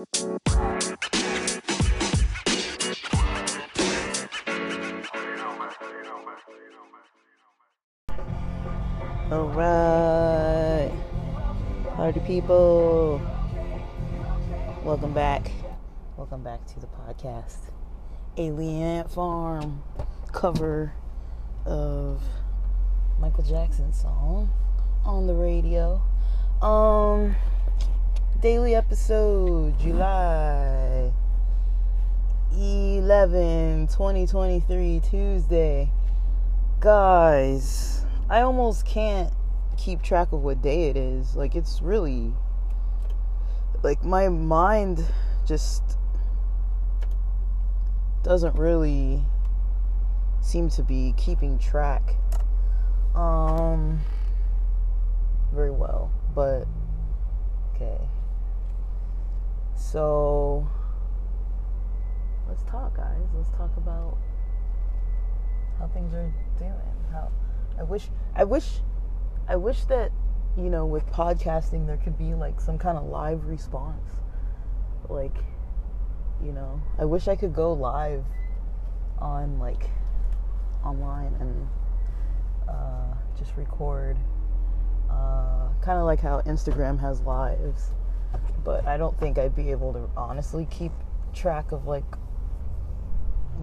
All right, party people, welcome back. Welcome back to the podcast. Alien Farm cover of Michael Jackson's song on the radio. Um, daily episode, July 11, 2023, Tuesday. Guys, I almost can't keep track of what day it is. Like, it's really. Like, my mind just doesn't really seem to be keeping track um very well but okay so let's talk guys. Let's talk about how things are doing. How i wish i wish i wish that you know with podcasting there could be like some kind of live response. Like you know i wish i could go live on like online and uh, just record uh, kind of like how instagram has lives but i don't think i'd be able to honestly keep track of like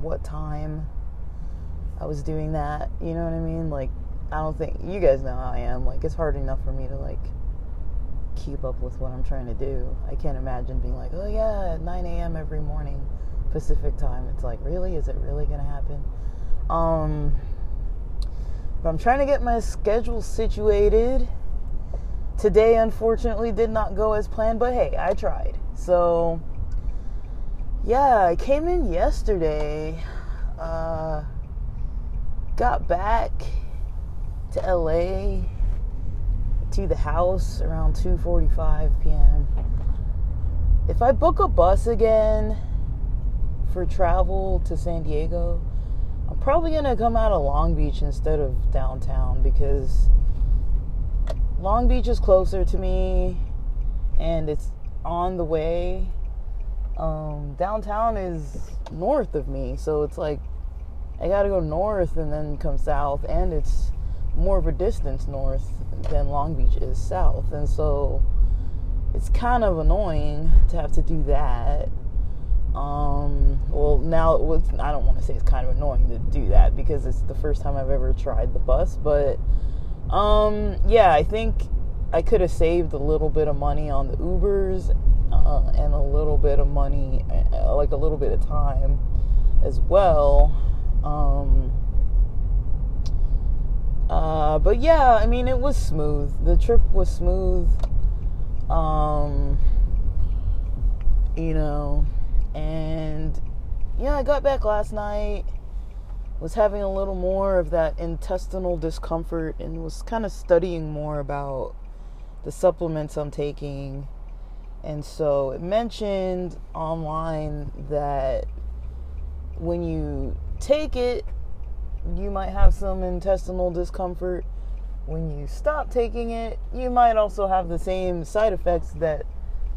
what time i was doing that you know what i mean like i don't think you guys know how i am like it's hard enough for me to like keep up with what I'm trying to do. I can't imagine being like, oh yeah, at 9 a.m. every morning Pacific time. It's like, really? Is it really gonna happen? Um, but I'm trying to get my schedule situated. Today, unfortunately, did not go as planned, but hey, I tried. So, yeah, I came in yesterday. Uh, got back to LA to the house around 2:45 p.m. If I book a bus again for travel to San Diego, I'm probably going to come out of Long Beach instead of downtown because Long Beach is closer to me and it's on the way. Um, downtown is north of me, so it's like I got to go north and then come south and it's more of a distance north than Long Beach is south. And so it's kind of annoying to have to do that. Um, well, now I don't want to say it's kind of annoying to do that because it's the first time I've ever tried the bus, but um, yeah, I think I could have saved a little bit of money on the Ubers uh, and a little bit of money, uh, like a little bit of time as well. Um, uh, but yeah, I mean, it was smooth. The trip was smooth. Um, you know, and yeah, I got back last night. Was having a little more of that intestinal discomfort and was kind of studying more about the supplements I'm taking. And so it mentioned online that when you take it, you might have some intestinal discomfort. When you stop taking it, you might also have the same side effects that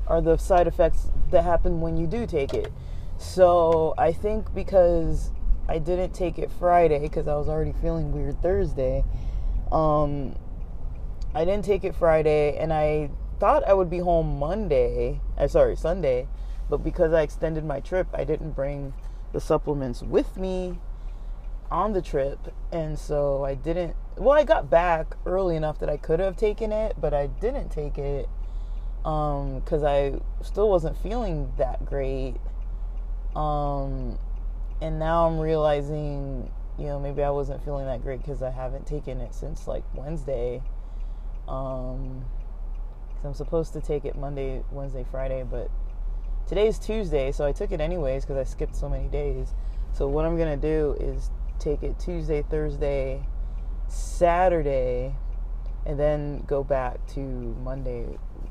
are the side effects that happen when you do take it. So I think because I didn't take it Friday because I was already feeling weird Thursday, um, I didn't take it Friday, and I thought I would be home Monday. I uh, sorry Sunday, but because I extended my trip, I didn't bring the supplements with me on the trip, and so I didn't. Well, I got back early enough that I could have taken it, but I didn't take it because um, I still wasn't feeling that great. Um, and now I'm realizing, you know, maybe I wasn't feeling that great because I haven't taken it since like Wednesday. Um, cause I'm supposed to take it Monday, Wednesday, Friday, but today's Tuesday, so I took it anyways because I skipped so many days. So what I'm gonna do is take it Tuesday, Thursday, Saturday, and then go back to Monday,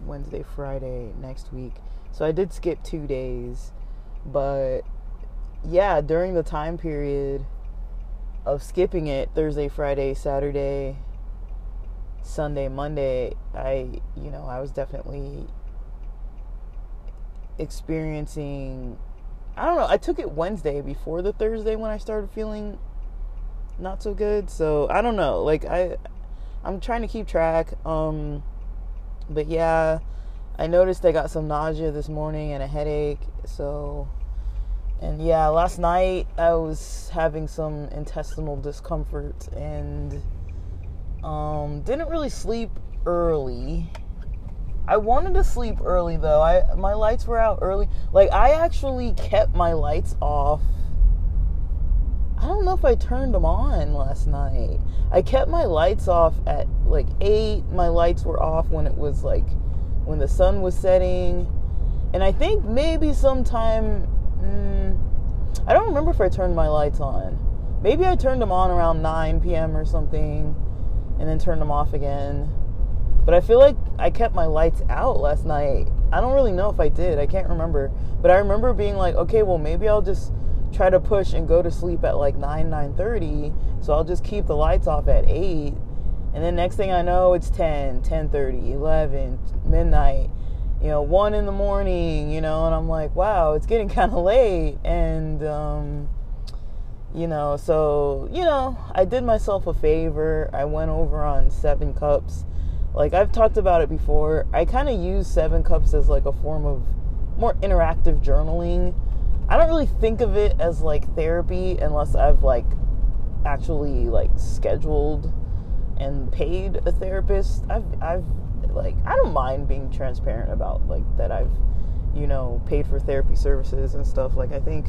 Wednesday, Friday next week. So I did skip two days, but yeah, during the time period of skipping it Thursday, Friday, Saturday, Sunday, Monday, I, you know, I was definitely experiencing I don't know, I took it Wednesday before the Thursday when I started feeling not so good. So, I don't know. Like I I'm trying to keep track. Um but yeah, I noticed I got some nausea this morning and a headache. So and yeah, last night I was having some intestinal discomfort and um, didn't really sleep early. I wanted to sleep early though. I my lights were out early. Like I actually kept my lights off. I don't know if I turned them on last night. I kept my lights off at like 8. My lights were off when it was like when the sun was setting. And I think maybe sometime mm, I don't remember if I turned my lights on. Maybe I turned them on around 9 p.m. or something and then turned them off again. But I feel like I kept my lights out last night. I don't really know if I did. I can't remember. But I remember being like, okay, well maybe I'll just try to push and go to sleep at like 9 9:30. So I'll just keep the lights off at 8. And then next thing I know, it's 10, 10:30, 11, midnight you know, one in the morning, you know, and I'm like, wow, it's getting kind of late. And, um, you know, so, you know, I did myself a favor. I went over on Seven Cups. Like, I've talked about it before. I kind of use Seven Cups as like a form of more interactive journaling. I don't really think of it as like therapy unless I've like actually like scheduled and paid a therapist. I've I've like I don't mind being transparent about like that I've you know paid for therapy services and stuff. Like I think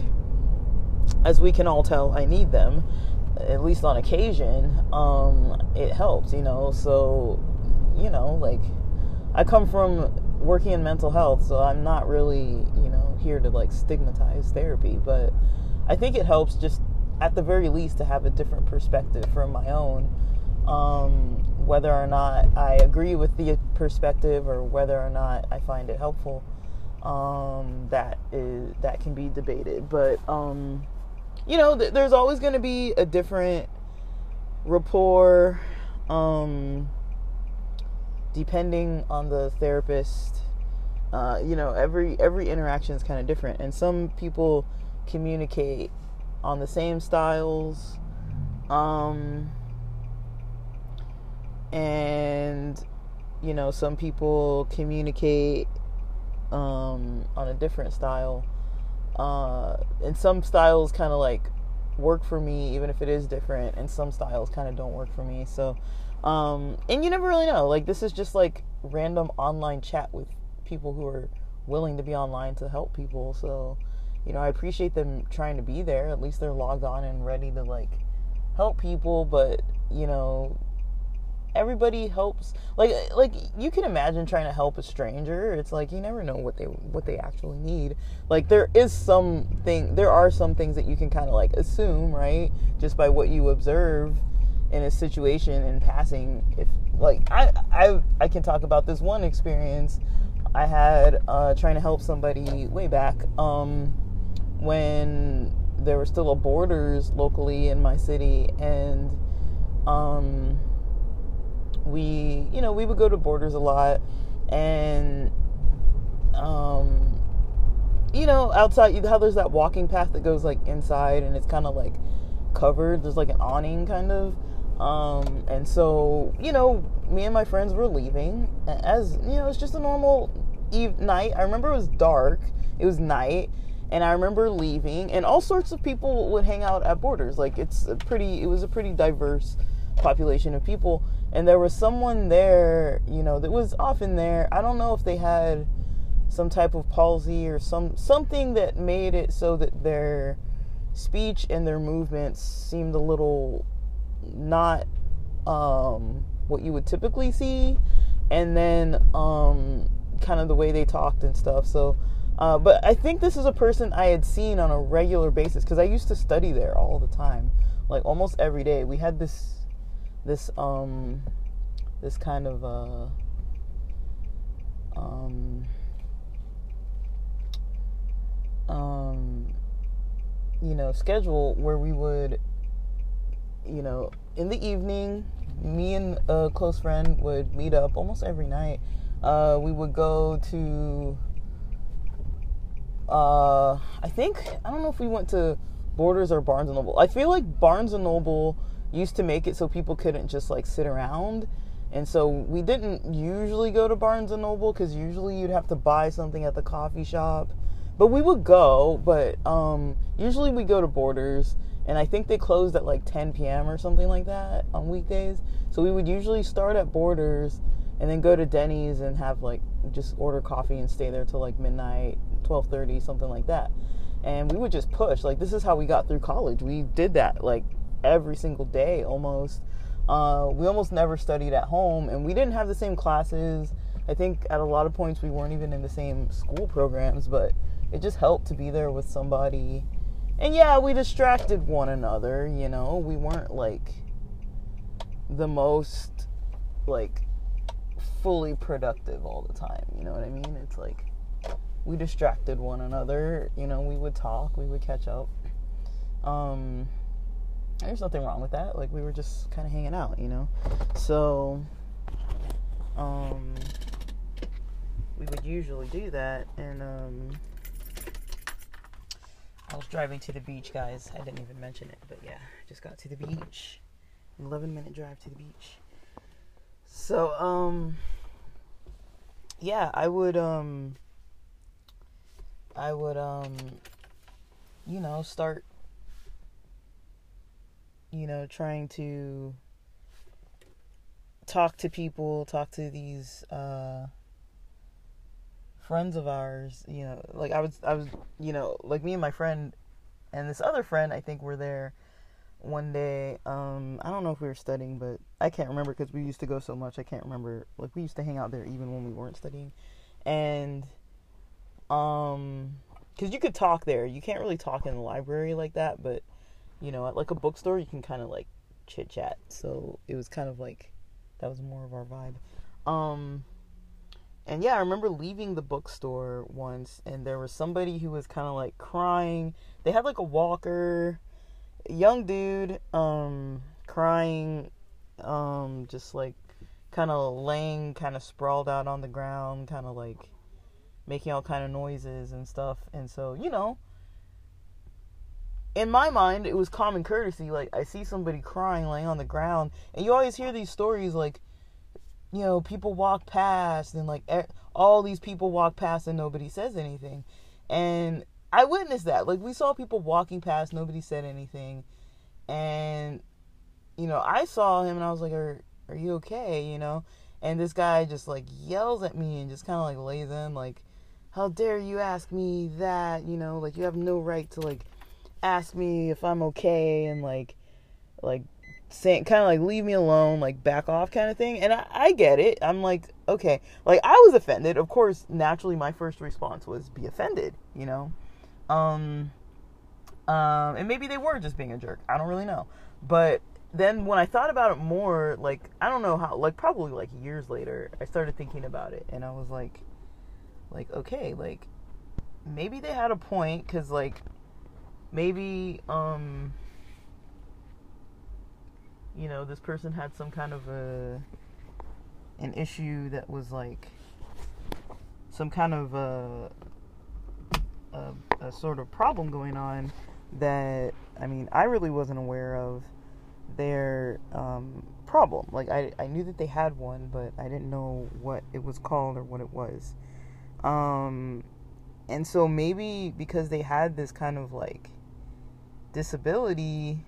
as we can all tell I need them at least on occasion. Um it helps you know? So you know like I come from working in mental health so I'm not really you know here to like stigmatize therapy. But I think it helps just at the very least to have a different perspective from my own. Um, whether or not I agree with the perspective or whether or not I find it helpful, um, that is that can be debated. But um, you know, th- there's always going to be a different rapport, um, depending on the therapist. Uh, you know, every every interaction is kind of different, and some people communicate on the same styles. Um, and you know some people communicate um, on a different style. Uh, and some styles kind of like work for me even if it is different and some styles kind of don't work for me. So um, and you never really know. Like this is just like random online chat with people who are willing to be online to help people. So you know i appreciate them trying to be there. At least they're logged on and ready to like help people. But you know everybody helps. Like like you can imagine trying to help a stranger. It's like you never know what they what they actually need. Like there is something there are some things that you can kind of like assume right? Just by what you observe in a situation in passing. If like i i i can talk about this one experience i had uh trying to help somebody way back um when there were still a borders locally in my city and um we, you know, we would go to Borders a lot, and, um, you know, outside, how there's that walking path that goes like inside, and it's kind of like covered. There's like an awning, kind of. Um, and so, you know, me and my friends were leaving, as you know, it's just a normal eve night. I remember it was dark. It was night, and I remember leaving, and all sorts of people would hang out at Borders. Like it's a pretty, it was a pretty diverse population of people and there was someone there you know that was often there. I don't know if they had some type of palsy or some something that made it so that their speech and their movements seemed a little not um, what you would typically see and then um, kind of the way they talked and stuff. So uh, but i think this is a person i had seen on a regular basis because i used to study there all the time like almost every day. We had this this um this kind of uh um um you know schedule where we would you know in the evening me and a close friend would meet up almost every night uh, we would go to uh, I think I don't know if we went to Borders or Barnes and Noble. I feel like Barnes and Noble used to make it so people couldn't just like sit around. And so we didn't usually go to Barnes and Noble because usually you'd have to buy something at the coffee shop. But we would go, but um, usually we go to Borders, and I think they closed at like 10 p.m. or something like that on weekdays. So we would usually start at Borders and then go to Denny's and have like just order coffee and stay there till like midnight, 12:30, something like that. And we would just push. Like this is how we got through college. We did that like every single day almost. Uh, we almost never studied at home, and we didn't have the same classes. I think at a lot of points we weren't even in the same school programs, but it just helped to be there with somebody. And yeah, we distracted one another, you know. We weren't like the most like fully productive all the time, you know what I mean? It's like we distracted one another, you know, we would talk, we would catch up. Um there's nothing wrong with that. Like we were just kind of hanging out, you know. So, um, we would usually do that, and um, I was driving to the beach, guys. I didn't even mention it, but yeah, just got to the beach. 11 minute drive to the beach. So, um, yeah, I would, um, I would, um, you know, start you know, trying to talk to people, talk to these uh, friends of ours. You know, like I was, I was, you know, like me and my friend and this other friend. I think were there one day. Um, I don't know if we were studying, but I can't remember because we used to go so much. I can't remember. Like we used to hang out there even when we weren't studying, and um, because you could talk there. You can't really talk in the library like that, but you know, at like a bookstore, you can kind of like chit chat. So it was kind of like that was more of our vibe. Um, and yeah, I remember leaving the bookstore once, and there was somebody who was kind of like crying. They had like a walker, young dude, um, crying, um, just like kind of laying, kind of sprawled out on the ground, kind of like making all kind of noises and stuff. And so, you know, in my mind, it was common courtesy. Like, I see somebody crying laying on the ground, and you always hear these stories like, you know, people walk past, and like all these people walk past, and nobody says anything. And I witnessed that. Like, we saw people walking past, nobody said anything. And, you know, I saw him, and I was like, Are, are you okay? You know? And this guy just like yells at me and just kind of like lays in, like, How dare you ask me that? You know, like, you have no right to like ask me if I'm okay and like like saying kind of like leave me alone, like back off kind of thing. And I, I get it. I'm like, okay. Like I was offended. Of course, naturally my first response was be offended, you know? Um um and maybe they were just being a jerk. I don't really know. But then when I thought about it more, like I don't know how like probably like years later, I started thinking about it and I was like like okay, like maybe they had a point cuz like maybe um you know this person had some kind of a an issue that was like some kind of a, a, a sort of problem going on that I mean I really wasn't aware of their um, problem. Like I I knew that they had one, but I didn't know what it was called or what it was. Um, and so maybe because they had this kind of like disability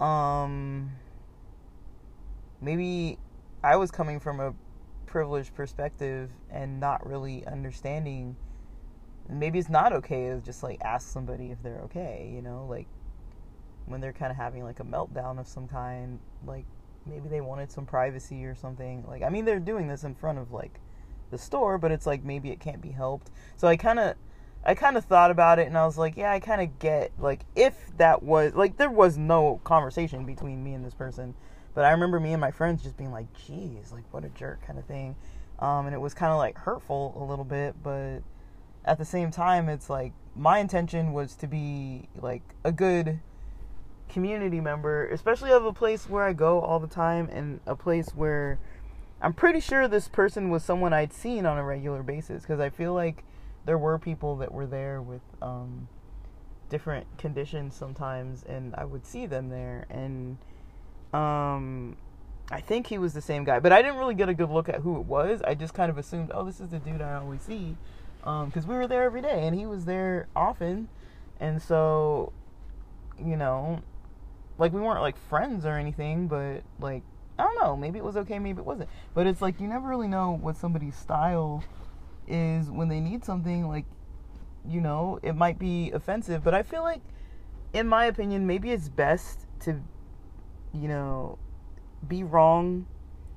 um maybe I was coming from a privileged perspective and not really understanding maybe it's not okay to just like ask somebody if they're okay, you know, like when they're kind of having like a meltdown of some kind, like maybe they wanted some privacy or something. Like I mean they're doing this in front of like the store, but it's like maybe it can't be helped. So I kind of I kind of thought about it and I was like, yeah, I kind of get like if that was like there was no conversation between me and this person, but I remember me and my friends just being like, geez, like what a jerk kind of thing, um, and it was kind of like hurtful a little bit, but at the same time, it's like my intention was to be like a good community member, especially of a place where I go all the time and a place where I'm pretty sure this person was someone I'd seen on a regular basis because I feel like there were people that were there with um, different conditions sometimes, and I would see them there, and um, I think he was the same guy, but I didn't really get a good look at who it was. I just kind of assumed, oh, this is the dude I always see, because um, we were there every day, and he was there often, and so, you know, like we weren't like friends or anything, but like I don't know, maybe it was okay, maybe it wasn't. But it's like you never really know what somebody's style is when they need something like you know, it might be offensive, but I feel like in my opinion, maybe it's best to you know, be wrong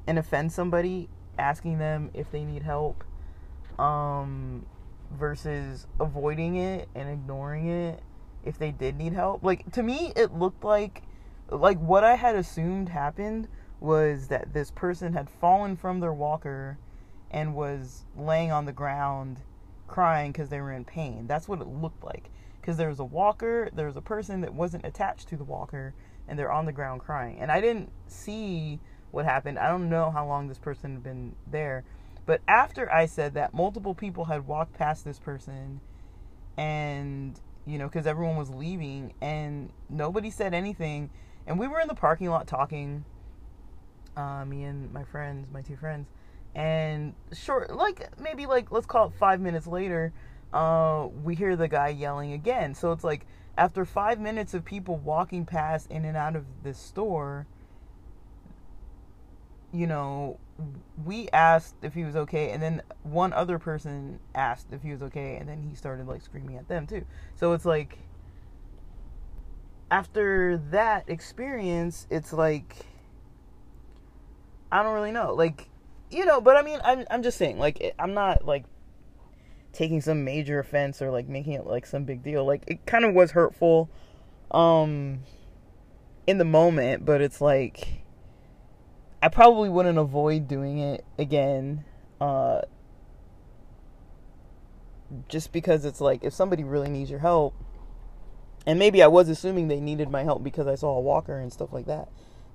and offend somebody asking them if they need help um versus avoiding it and ignoring it if they did need help. Like to me it looked like like what I had assumed happened was that this person had fallen from their walker and was laying on the ground crying because they were in pain. That's what it looked like. Because there was a walker, there was a person that wasn't attached to the walker, and they're on the ground crying. And I didn't see what happened. I don't know how long this person had been there. But after I said that, multiple people had walked past this person, and, you know, because everyone was leaving, and nobody said anything. And we were in the parking lot talking uh, me and my friends, my two friends, and short, like maybe like let's call it five minutes later, uh, we hear the guy yelling again. So it's like after five minutes of people walking past in and out of this store, you know, we asked if he was okay, and then one other person asked if he was okay, and then he started like screaming at them too. So it's like after that experience, it's like I don't really know. Like, you know, but I mean, I'm I'm just saying, like, I'm not like taking some major offense or like making it like some big deal. Like, it kind of was hurtful, um, in the moment, but it's like I probably wouldn't avoid doing it again, uh, just because it's like if somebody really needs your help, and maybe I was assuming they needed my help because I saw a walker and stuff like that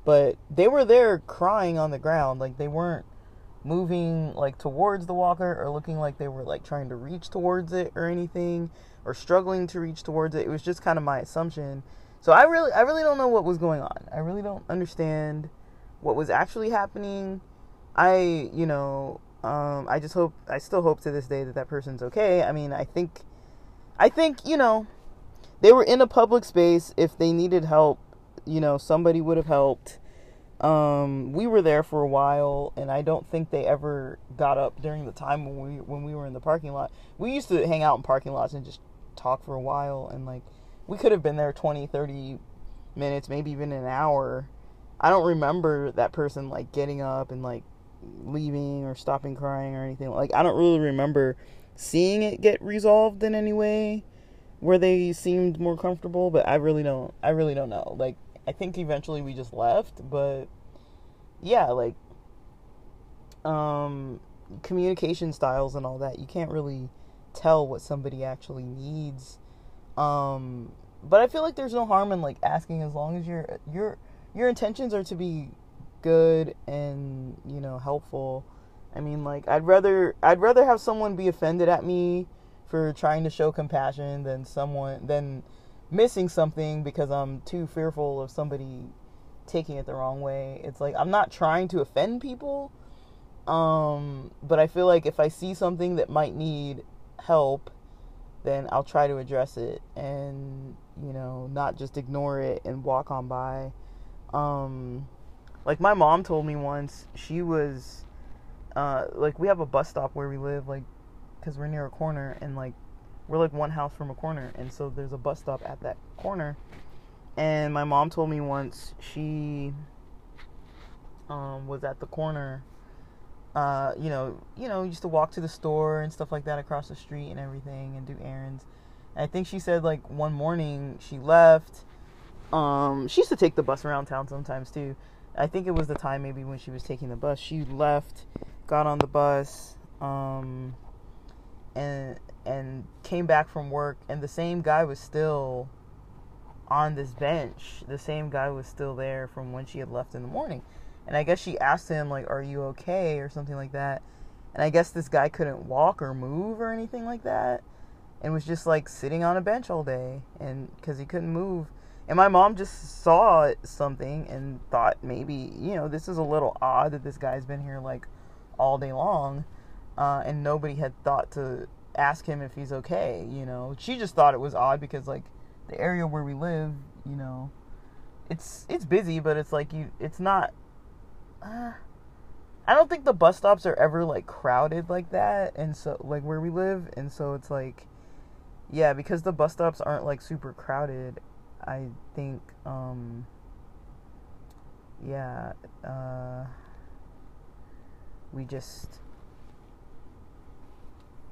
but they were there crying on the ground like they weren't moving like towards the walker or looking like they were like trying to reach towards it or anything or struggling to reach towards it. It was just kind of my assumption. So i really i really don't know what was going on. I really don't understand what was actually happening. I you know um, i just hope i still hope to this day that that person's okay. I mean i think i think you know they were in a public space. If they needed help you know, somebody would have helped. Um, we were there for a while, and I don't think they ever got up during the time when we when we were in the parking lot. We used to hang out in parking lots and just talk for a while, and like we could have been there 20, 30 minutes, maybe even an hour. I don't remember that person like getting up and like leaving or stopping crying or anything. Like I don't really remember seeing it get resolved in any way where they seemed more comfortable, but I really don't I really don't know. Like I think eventually we just left, but yeah, like um communication styles and all that, you can't really tell what somebody actually needs. Um but I feel like there's no harm in like asking as long as your your your intentions are to be good and, you know, helpful. I mean like I'd rather I'd rather have someone be offended at me for trying to show compassion than someone than missing something because I'm too fearful of somebody taking it the wrong way. It's like I'm not trying to offend people, um, but I feel like if I see something that might need help, then I'll try to address it and you know not just ignore it and walk on by. Um, like my mom told me once, she was uh, like we have a bus stop where we live, like because we're near a corner and like we're like one house from a corner, and so there's a bus stop at that corner. And my mom told me once she um, was at the corner. Uh, you know, you know, used to walk to the store and stuff like that across the street and everything, and do errands. And I think she said like one morning she left. Um, she used to take the bus around town sometimes too. I think it was the time maybe when she was taking the bus. She left, got on the bus, um, and and came back from work and the same guy was still on this bench. The same guy was still there from when she had left in the morning. And I guess she asked him like, "Are you okay?" or something like that. And I guess this guy couldn't walk or move or anything like that and was just like sitting on a bench all day and cuz he couldn't move. And my mom just saw something and thought maybe, you know, this is a little odd that this guy's been here like all day long. Uh, and nobody had thought to ask him if he's okay, you know. She just thought it was odd because like the area where we live, you know, it's it's busy, but it's like you it's not uh, I don't think the bus stops are ever like crowded like that and so like where we live and so it's like yeah, because the bus stops aren't like super crowded, I think um yeah, uh we just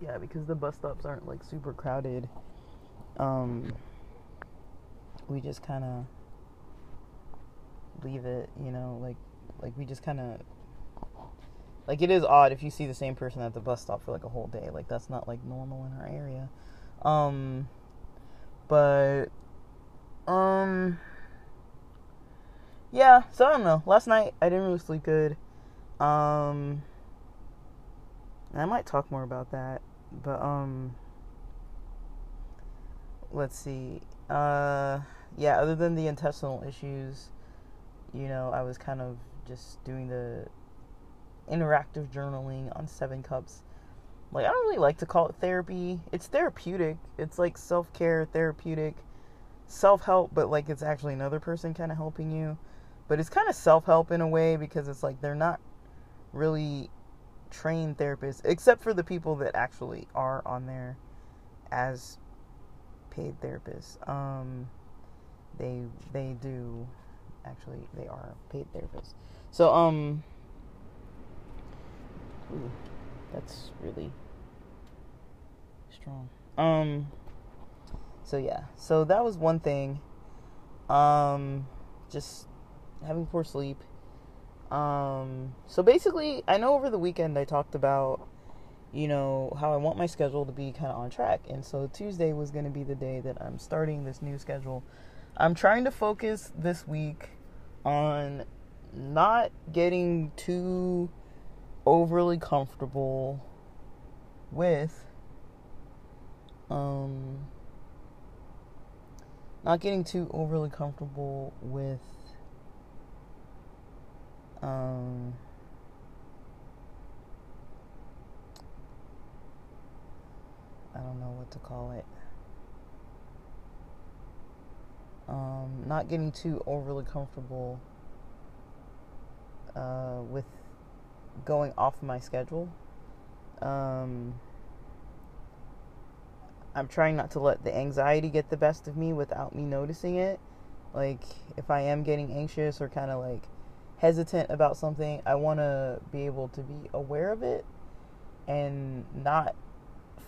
yeah, because the bus stops aren't like super crowded. Um we just kind of leave it, you know, like like we just kind of like it is odd if you see the same person at the bus stop for like a whole day. Like that's not like normal in our area. Um but um yeah, so I don't know. Last night I didn't really sleep good. Um I might talk more about that, but um let's see. Uh yeah, other than the intestinal issues, you know, I was kind of just doing the interactive journaling on Seven Cups. Like, I don't really like to call it therapy. It's therapeutic. It's like self care, therapeutic, self help, but like it's actually another person kind of helping you. But it's kind of self help in a way because it's like they're not really trained therapists, except for the people that actually are on there as paid therapists. Um, they they do actually they are paid therapists. So um ooh, that's really strong. Um so yeah. So that was one thing. Um just having poor sleep. Um so basically I know over the weekend I talked about you know how I want my schedule to be kind of on track. And so Tuesday was going to be the day that I'm starting this new schedule I'm trying to focus this week on not getting too overly comfortable with um not getting too overly comfortable with um I don't know what to call it um, not getting too overly comfortable uh, with going off my schedule. Um, I'm trying not to let the anxiety get the best of me without me noticing it. Like, if I am getting anxious or kind of like hesitant about something, I want to be able to be aware of it and not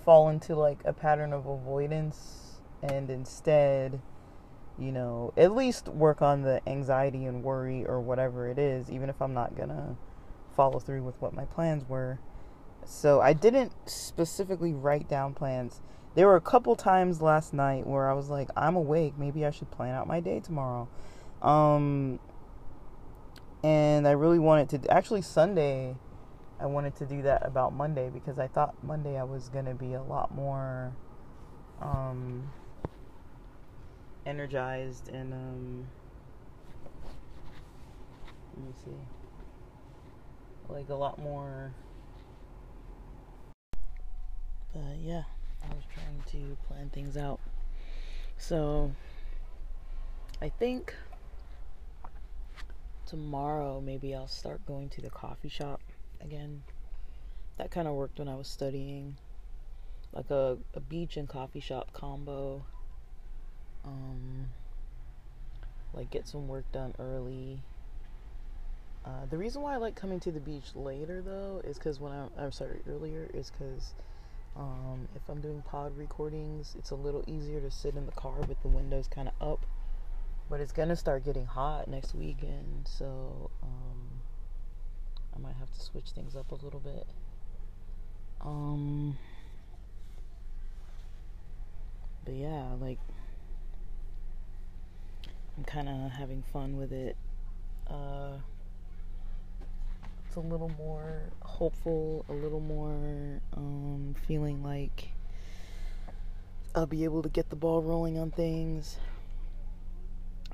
fall into like a pattern of avoidance and instead you know, at least work on the anxiety and worry or whatever it is, even if I'm not gonna follow through with what my plans were. So I didn't specifically write down plans. There were a couple times last night where I was like, I'm awake, maybe I should plan out my day tomorrow. Um and I really wanted to actually Sunday I wanted to do that about Monday because I thought Monday I was going to be a lot more um energized and um let me see. Like a lot more but yeah i was trying to plan things out. So i think tomorrow maybe i'll start going to the coffee shop again that kind of worked when i was studying like a, a beach and coffee shop combo um, like get some work done early. Uh, the reason why I like coming to the beach later though is because when I'm, I'm sorry earlier is because um, if I'm doing pod recordings, it's a little easier to sit in the car with the windows kind of up. But it's gonna start getting hot next weekend, so um, I might have to switch things up a little bit. Um, but yeah, like I'm kind of having fun with it. Uh, a little more hopeful, a little more um, feeling like I'll be able to get the ball rolling on things.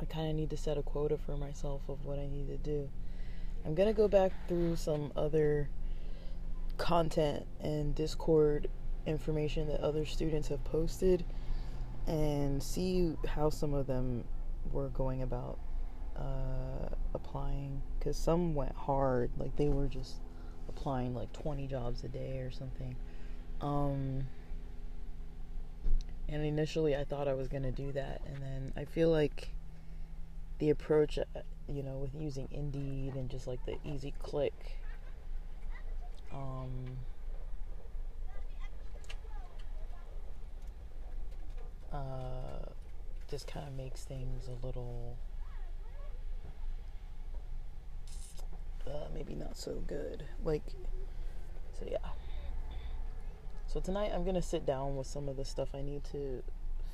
I kind of need to set a quota for myself of what I need to do. I'm going to go back through some other content and Discord information that other students have posted and see how some of them were going about uh, applying because some went hard like they were just applying like 20 jobs a day or something um, and initially i thought i was going to do that and then i feel like the approach uh, you know with using indeed and just like the easy click um, uh, just kind of makes things a little uh, maybe not so good. Like, so yeah. So tonight I'm gonna sit down with some of the stuff I need to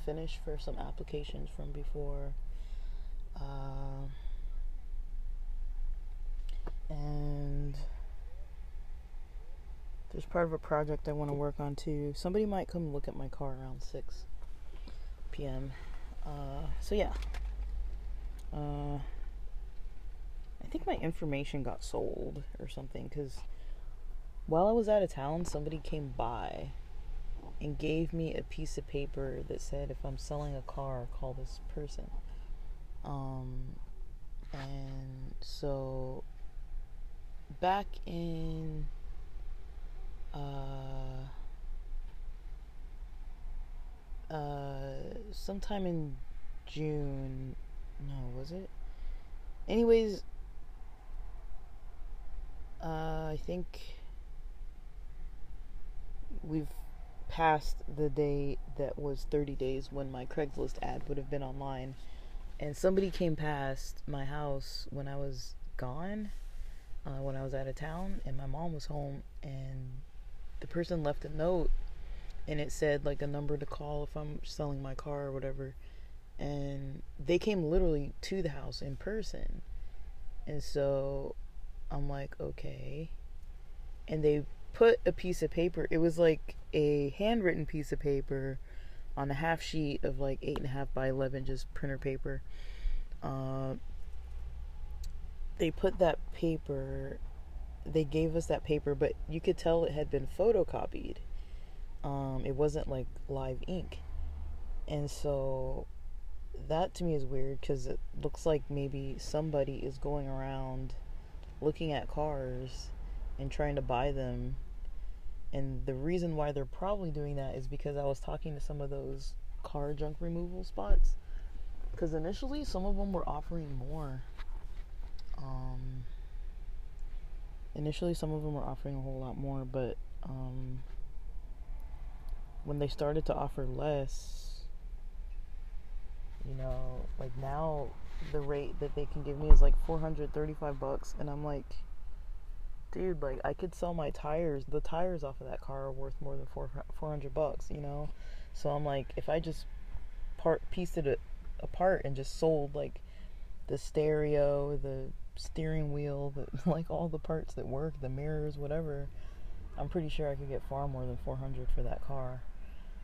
finish for some applications from before. Uh, and there's part of a project I want to work on too. Somebody might come look at my car around 6 p.m. Uh, so yeah. Uh, I think my information got sold or something because while I was out of town, somebody came by and gave me a piece of paper that said if I'm selling a car, call this person. Um, and so back in uh, uh, sometime in June, no, was it? Anyways, uh, I think we've passed the day that was 30 days when my Craigslist ad would have been online. And somebody came past my house when I was gone, uh, when I was out of town, and my mom was home. And the person left a note, and it said like a number to call if I'm selling my car or whatever. And they came literally to the house in person. And so I'm like, okay. And they put a piece of paper, it was like a handwritten piece of paper on a half sheet of like eight and a half by 11, just printer paper. Uh, they put that paper, they gave us that paper, but you could tell it had been photocopied. Um, it wasn't like live ink. And so that to me is weird because it looks like maybe somebody is going around looking at cars and trying to buy them. And the reason why they're probably doing that is because I was talking to some of those car junk removal spots. Because initially, some of them were offering more. Um, initially, some of them were offering a whole lot more, but um, when they started to offer less, you know, like now the rate that they can give me is like 435 bucks and I'm like dude like I could sell my tires the tires off of that car are worth more than 4 400 bucks you know? So I'm like if I just part pieced it apart and just sold like the stereo the steering wheel the like all the parts that work the mirrors whatever I'm pretty sure I could get far more than 400 for that car.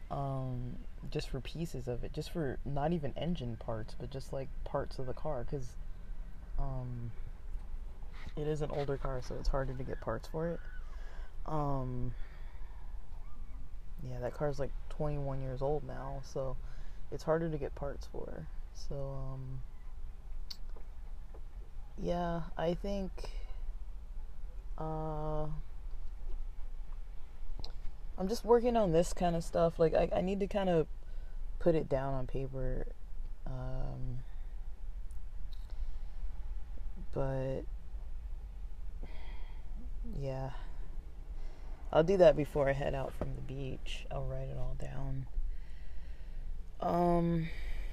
Um, just for pieces of it, just for not even engine parts, but just like parts of the car, because um, it is an older car, so it's harder to get parts for it. Um, yeah, that car's like 21 years old now, so it's harder to get parts for. So, um, yeah, I think. Uh, I'm just working on this kind of stuff. Like I, I need to kind of put it down on paper. Um, but yeah, I'll do that before I head out from the beach. I'll write it all down. Um,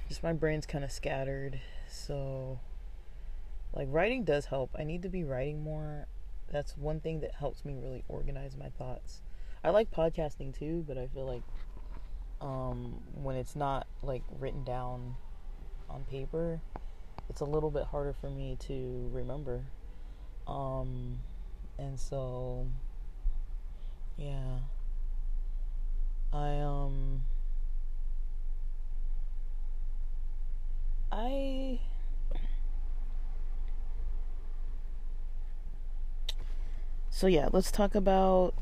just my brain's kind of scattered, so like writing does help. I need to be writing more. That's one thing that helps me really organize my thoughts. I like podcasting too, but I feel like um, when it's not like written down on paper, it's a little bit harder for me to remember. Um, And so, yeah. I, um, I, so yeah, let's talk about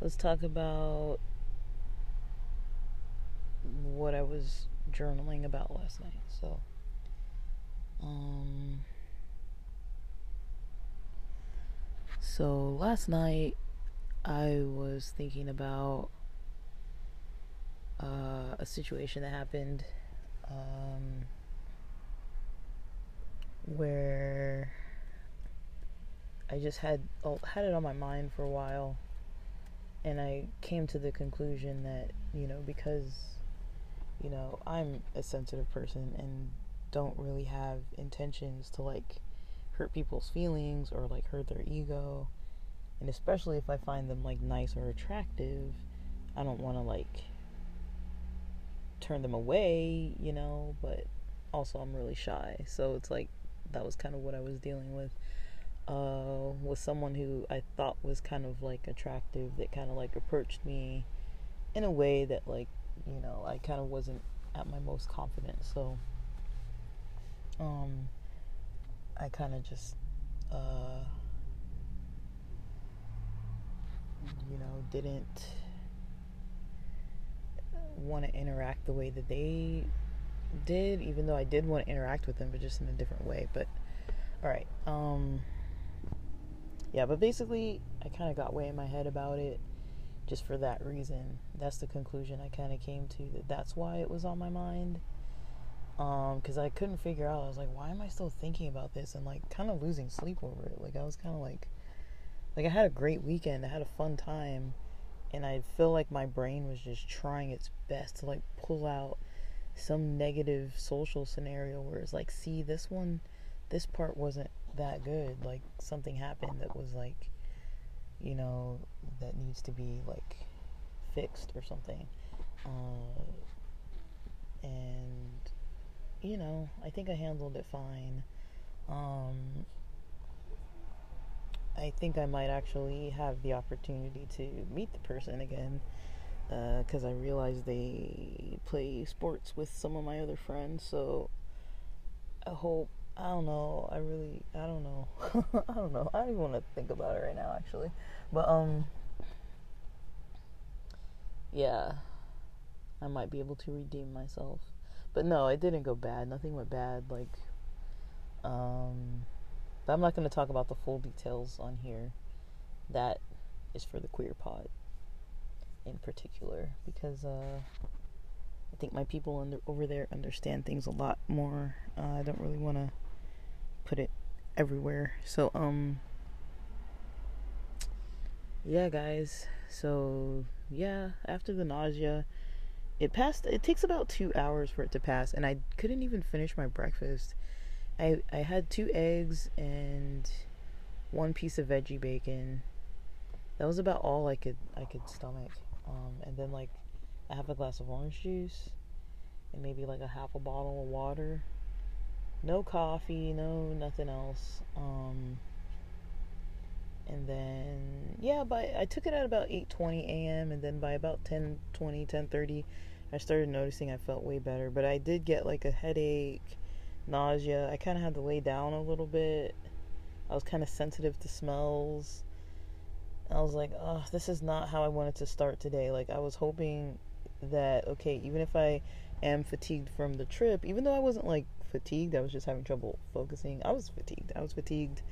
let's talk about what I was journaling about last night. So, um, so last night I was thinking about uh, a situation that happened um, where I just had oh, had it on my mind for a while and I came to the conclusion that you know because you know I'm a sensitive person and don't really have intentions to like hurt people's feelings or like hurt their ego. And especially if I find them like nice or attractive I don't want to like turn them away you know but also I'm really shy. So it's like that was kind of what I was dealing with uh, with someone who I thought was kind of like attractive that kind of like approached me in a way that like you know I kind of wasn't at my most confident so um I kind of just uh you know didn't want to interact the way that they did even though I did want to interact with them but just in a different way but all right um yeah, but basically, I kind of got way in my head about it just for that reason. That's the conclusion I kind of came to that that's why it was on my mind. Um, cuz I couldn't figure out. I was like, why am I still thinking about this and like kind of losing sleep over it? Like I was kind of like like I had a great weekend. I had a fun time and I feel like my brain was just trying its best to like pull out some negative social scenario where it's like, see, this one this part wasn't that good. Like something happened that was like, you know, that needs to be like fixed or something. Uh, and you know, I think I handled it fine. Um, I think I might actually have the opportunity to meet the person again because uh, I realized they play sports with some of my other friends. So I hope I don't know. I really, I don't know. I don't know. I don't even want to think about it right now, actually. But um, yeah, I might be able to redeem myself. But no, it didn't go bad. Nothing went bad. Like, um, but I'm not going to talk about the full details on here. That is for the queer pod in particular because uh I think my people under, over there understand things a lot more. Uh, I don't really want to put it everywhere. So, um, yeah, guys. So, yeah, after the nausea, it passed. It takes about two hours for it to pass, and I couldn't even finish my breakfast. I I had two eggs and one piece of veggie bacon. That was about all I could I could stomach. Um, and then like I have a glass of orange juice and maybe like a half a bottle of water. No coffee, no nothing else. Um, and then yeah, but I took it at about 8:20 a.m. and then by about 10:20, 10:30, I started noticing I felt way better. But I did get like a headache, nausea. I kind of had to lay down a little bit. I was kind of sensitive to smells. I was like, oh, this is not how I wanted to start today. Like I was hoping that okay, even if I am fatigued from the trip, even though I wasn't like fatigued, I was just having trouble focusing. I was fatigued. I was fatigued.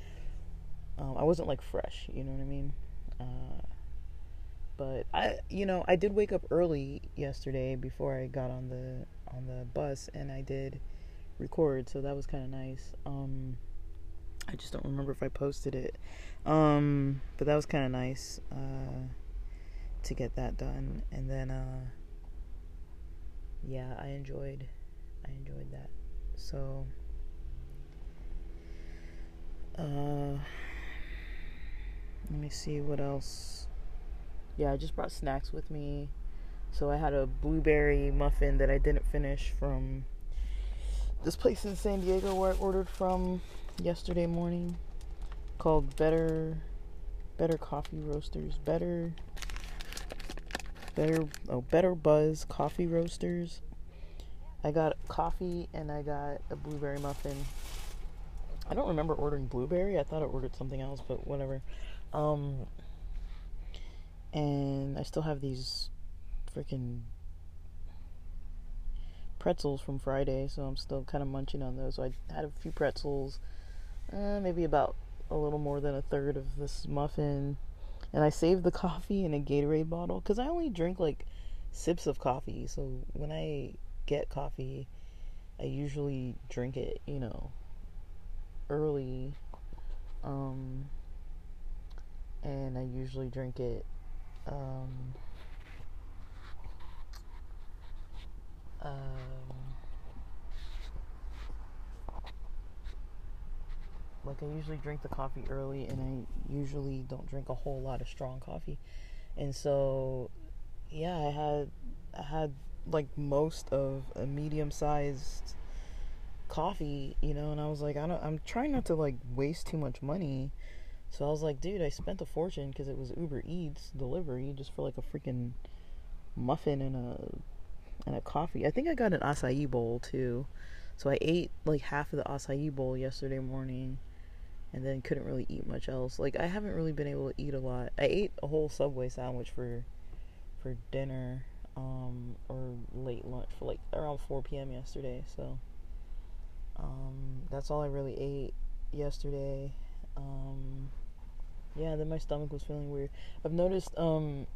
Um, I wasn't like fresh, you know what I mean? Uh, but I, you know, I did wake up early yesterday before I got on the on the bus, and I did record, so that was kind of nice. Um, I just don't remember if I posted it, um, but that was kind of nice uh, to get that done, and then. Uh, yeah, I enjoyed I enjoyed that. So uh let me see what else. Yeah, I just brought snacks with me. So I had a blueberry muffin that I didn't finish from this place in San Diego where I ordered from yesterday morning called Better Better Coffee Roasters. Better Better oh Better Buzz Coffee Roasters. I got coffee and I got a blueberry muffin. I don't remember ordering blueberry. I thought I ordered something else, but whatever. Um and I still have these freaking pretzels from Friday, so I'm still kind of munching on those. So I had a few pretzels, uh, maybe about a little more than a third of this muffin, and I saved the coffee in a Gatorade bottle because I only drink like sips of coffee. So when I get coffee, I usually drink it, you know, early, um, and I usually drink it. Um, um, like I usually drink the coffee early and I usually don't drink a whole lot of strong coffee. And so yeah, I had I had like most of a medium sized coffee, you know, and I was like I don't I'm trying not to like waste too much money. So I was like, dude, I spent a fortune because it was Uber Eats delivery just for like a freaking muffin and a and a coffee. I think I got an acai bowl too. So I ate like half of the acai bowl yesterday morning and then couldn't really eat much else. Like I haven't really been able to eat a lot. I ate a whole Subway sandwich for for dinner um or late lunch for like around 4 p.m. yesterday. So um that's all I really ate yesterday. Um yeah, then my stomach was feeling weird. I've noticed um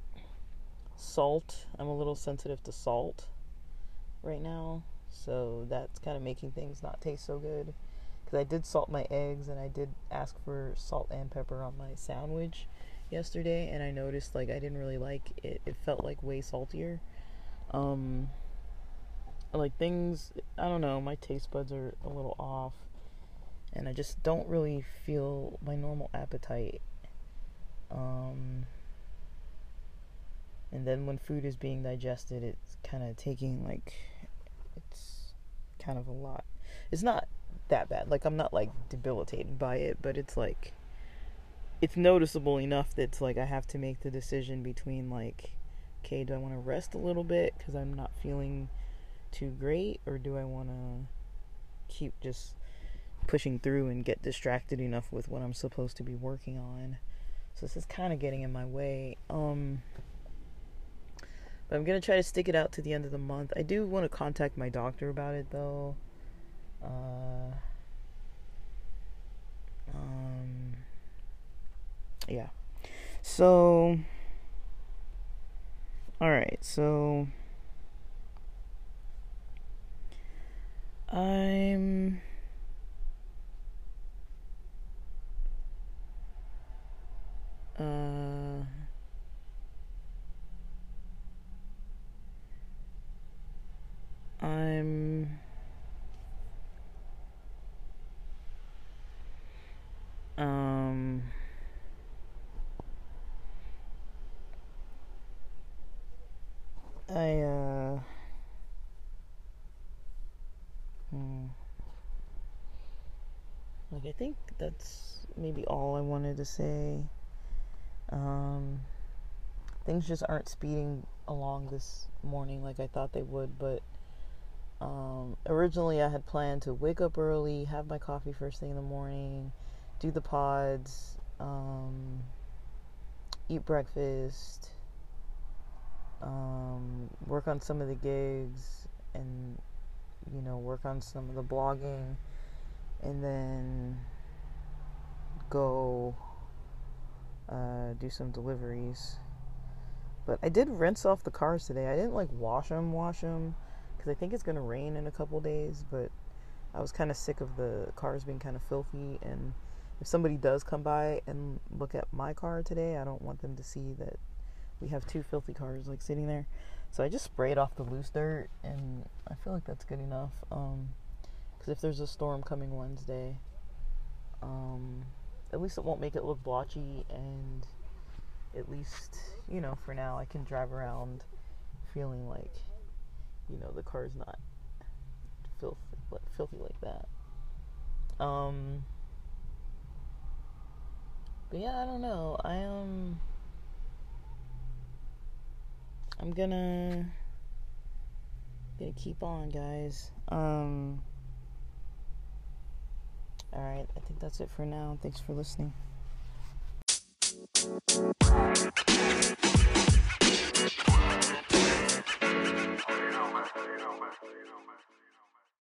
salt. I'm a little sensitive to salt right now, so that's kind of making things not taste so good. Because I did salt my eggs and I did ask for salt and pepper on my sandwich yesterday, and I noticed like I didn't really like it. It felt like way saltier. Um, like things, I don't know, my taste buds are a little off, and I just don't really feel my normal appetite. Um, and then when food is being digested it's kind of taking like it's kind of a lot it's not that bad like i'm not like debilitated by it but it's like it's noticeable enough that it's like i have to make the decision between like okay do i want to rest a little bit because i'm not feeling too great or do i want to keep just pushing through and get distracted enough with what i'm supposed to be working on so this is kind of getting in my way um but I'm gonna try to stick it out to the end of the month. I do want to contact my doctor about it though. Uh, um, yeah. So, all right. So, I'm. Uh, I'm um I uh hmm. like I think that's maybe all I wanted to say. Um things just aren't speeding along this morning like I thought they would, but um, originally, I had planned to wake up early, have my coffee first thing in the morning, do the pods, um, eat breakfast, um, work on some of the gigs, and you know, work on some of the blogging, and then go uh, do some deliveries. But I did rinse off the cars today. I didn't like wash them, wash them because I think it's going to rain in a couple days, but I was kind of sick of the cars being kind of filthy. And if somebody does come by and look at my car today, I don't want them to see that we have two filthy cars like sitting there. So I just sprayed off the loose dirt, and I feel like that's good enough. Um, because if there's a storm coming Wednesday, um, at least it won't make it look blotchy, and at least you know for now I can drive around feeling like you know the car's not filthy like filthy like that. Um. But yeah, I don't know. I am. Um, I'm gonna gonna keep on, guys. Um, all right, I think that's it for now. Thanks for listening. you know, man. You know, man.